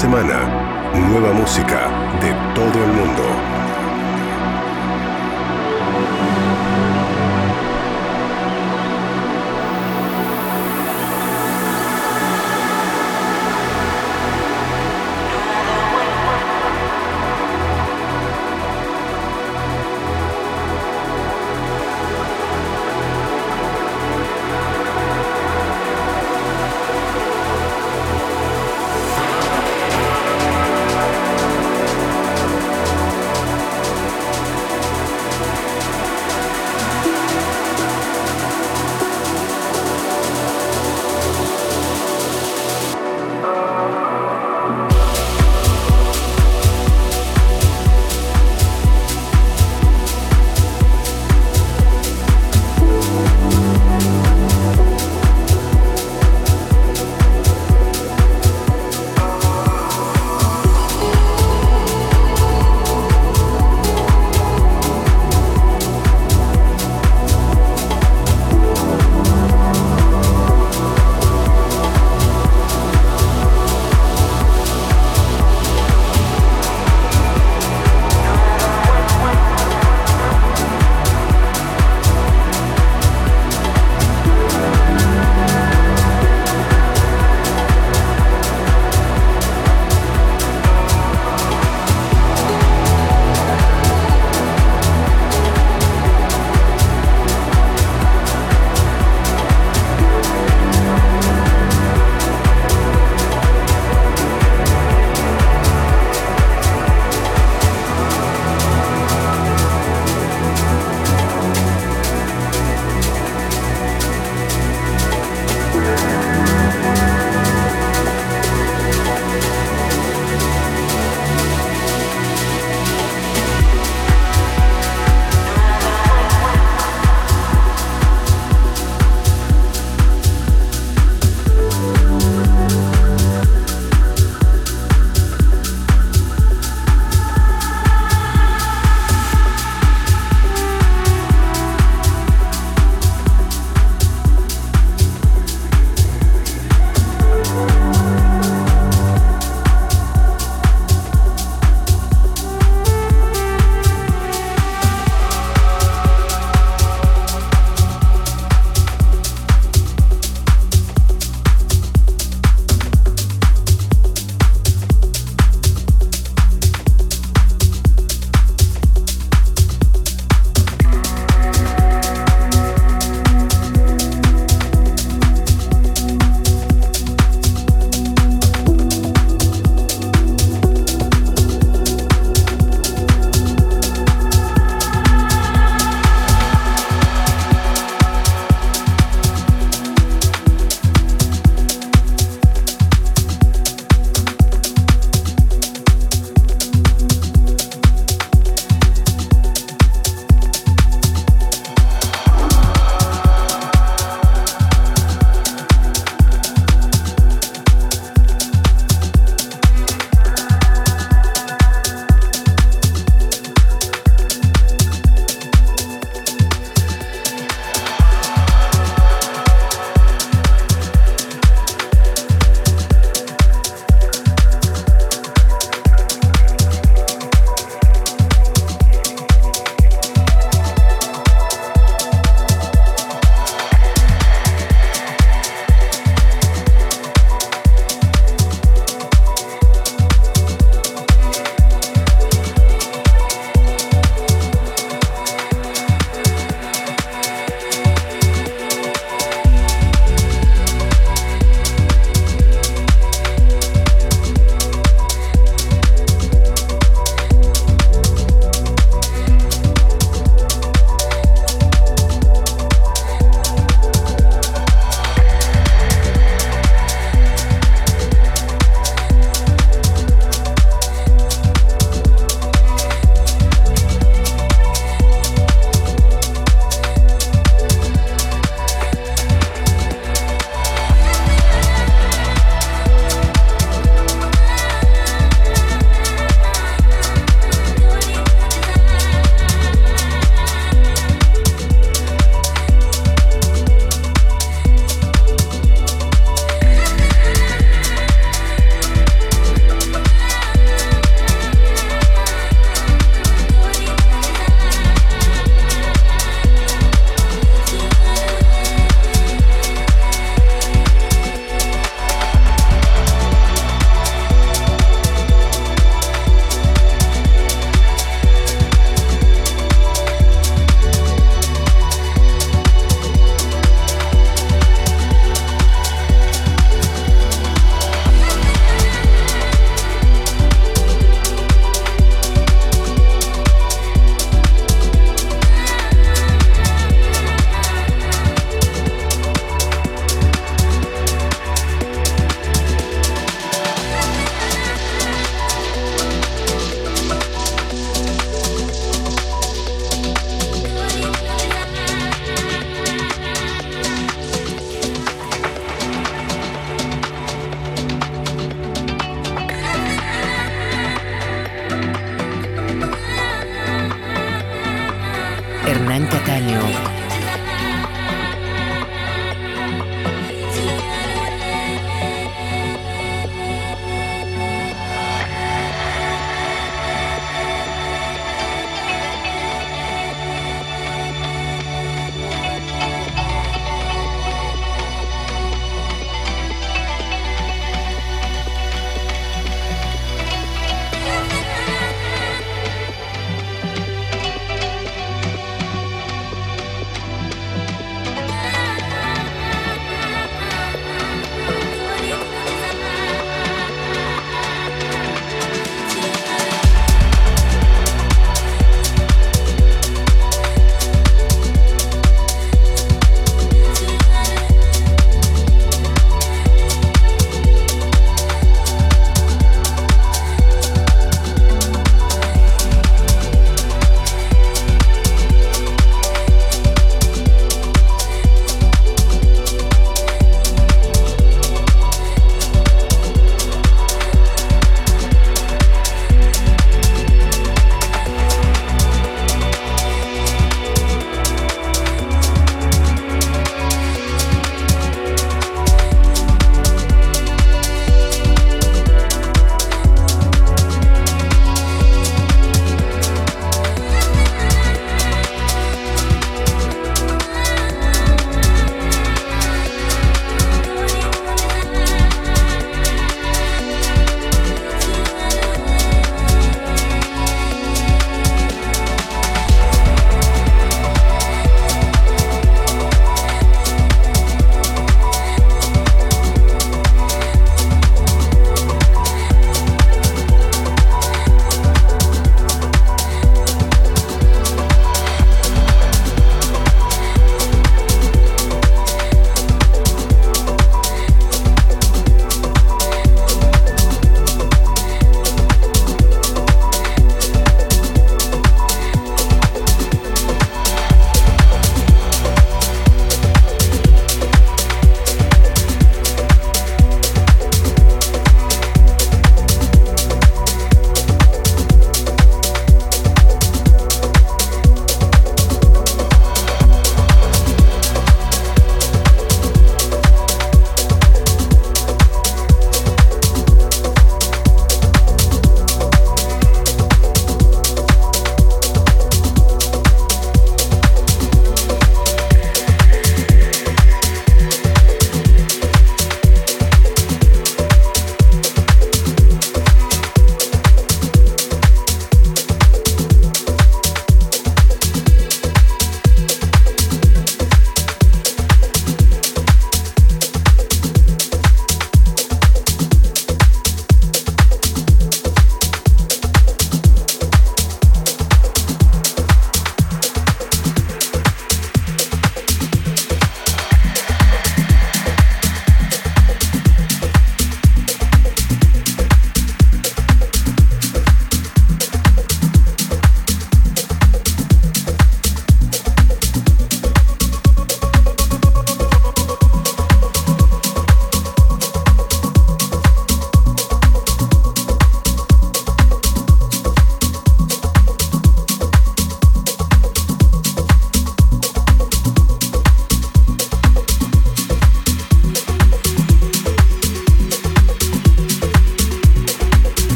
Semana, nueva música de todo el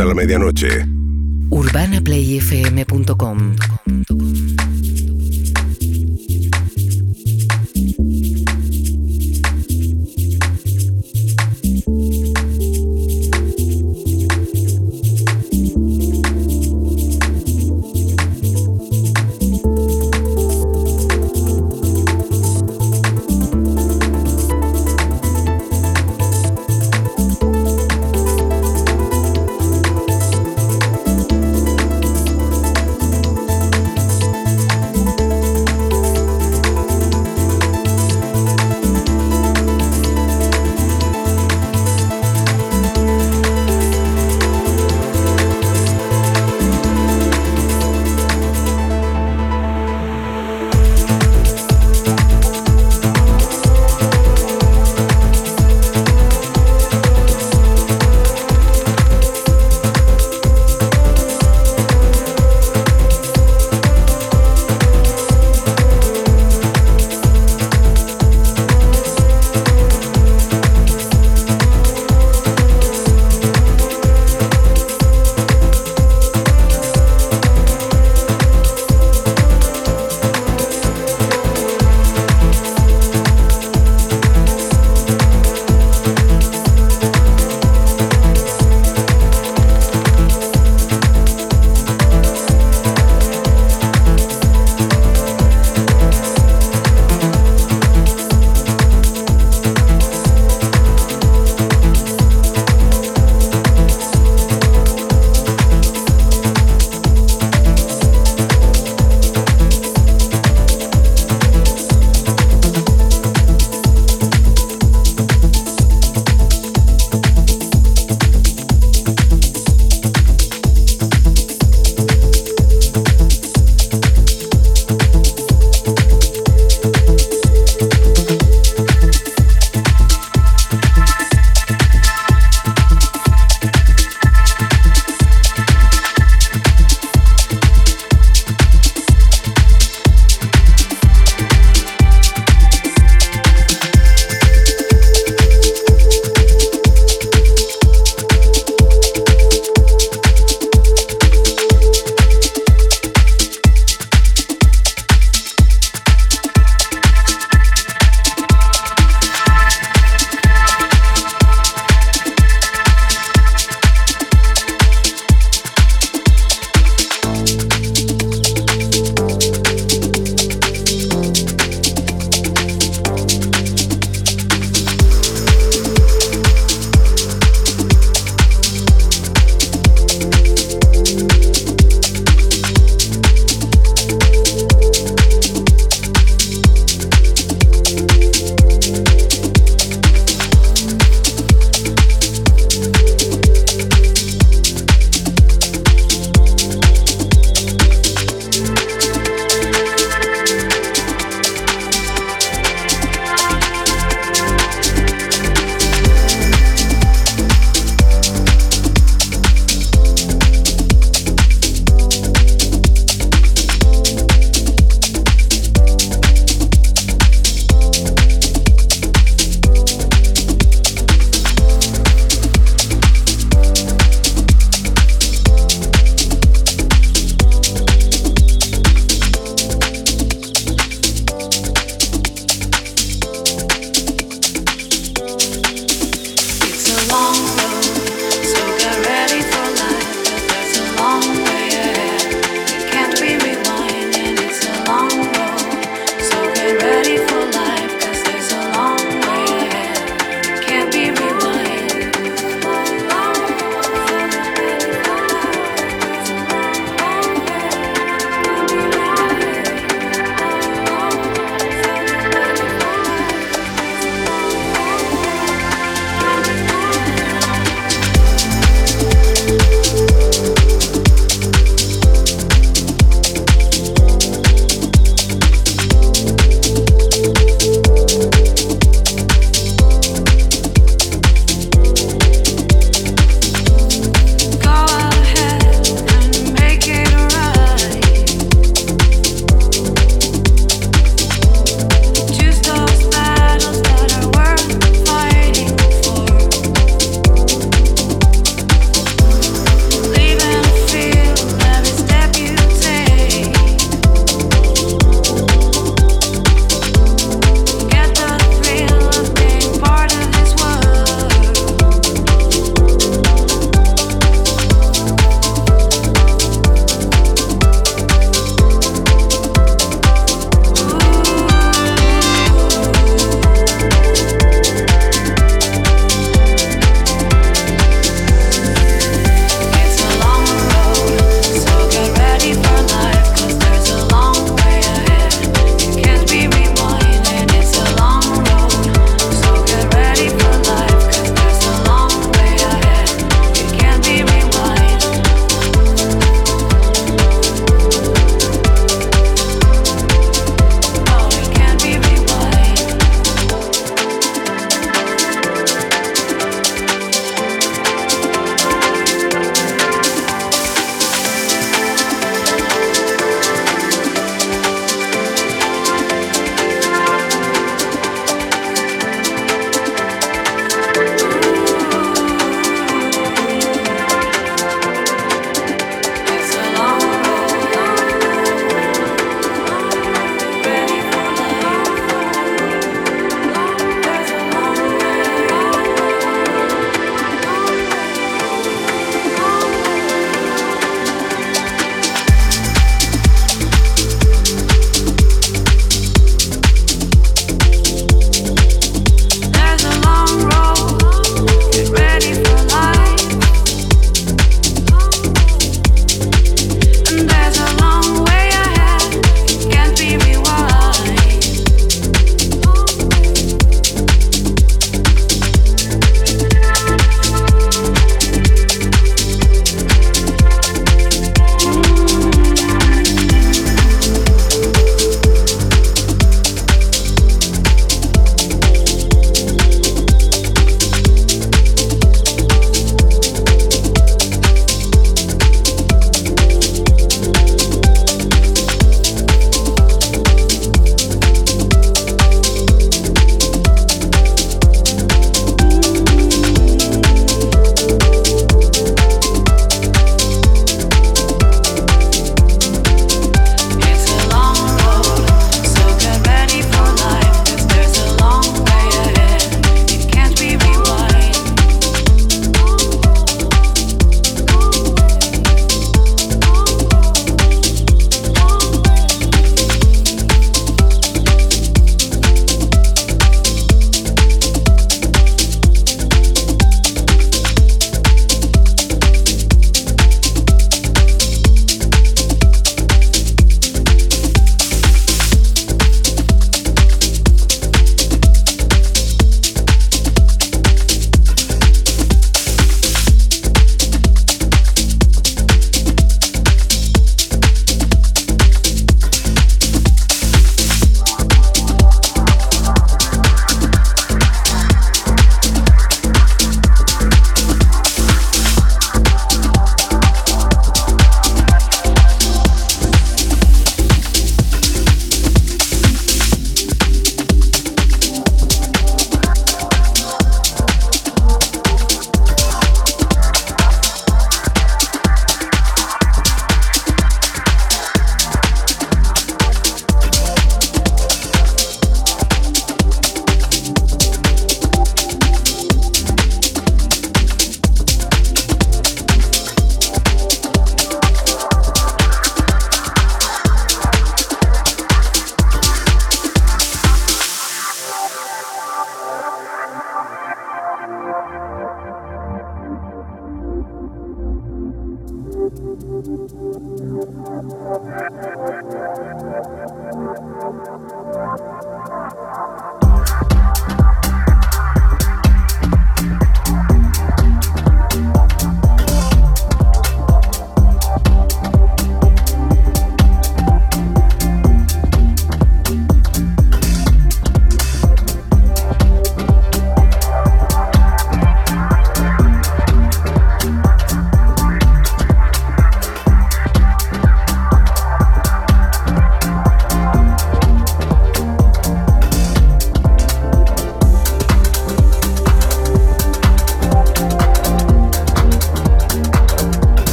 A la medianoche. UrbanaPlayFM.com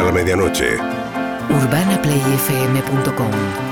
a la medianoche. UrbanaPlayFM.com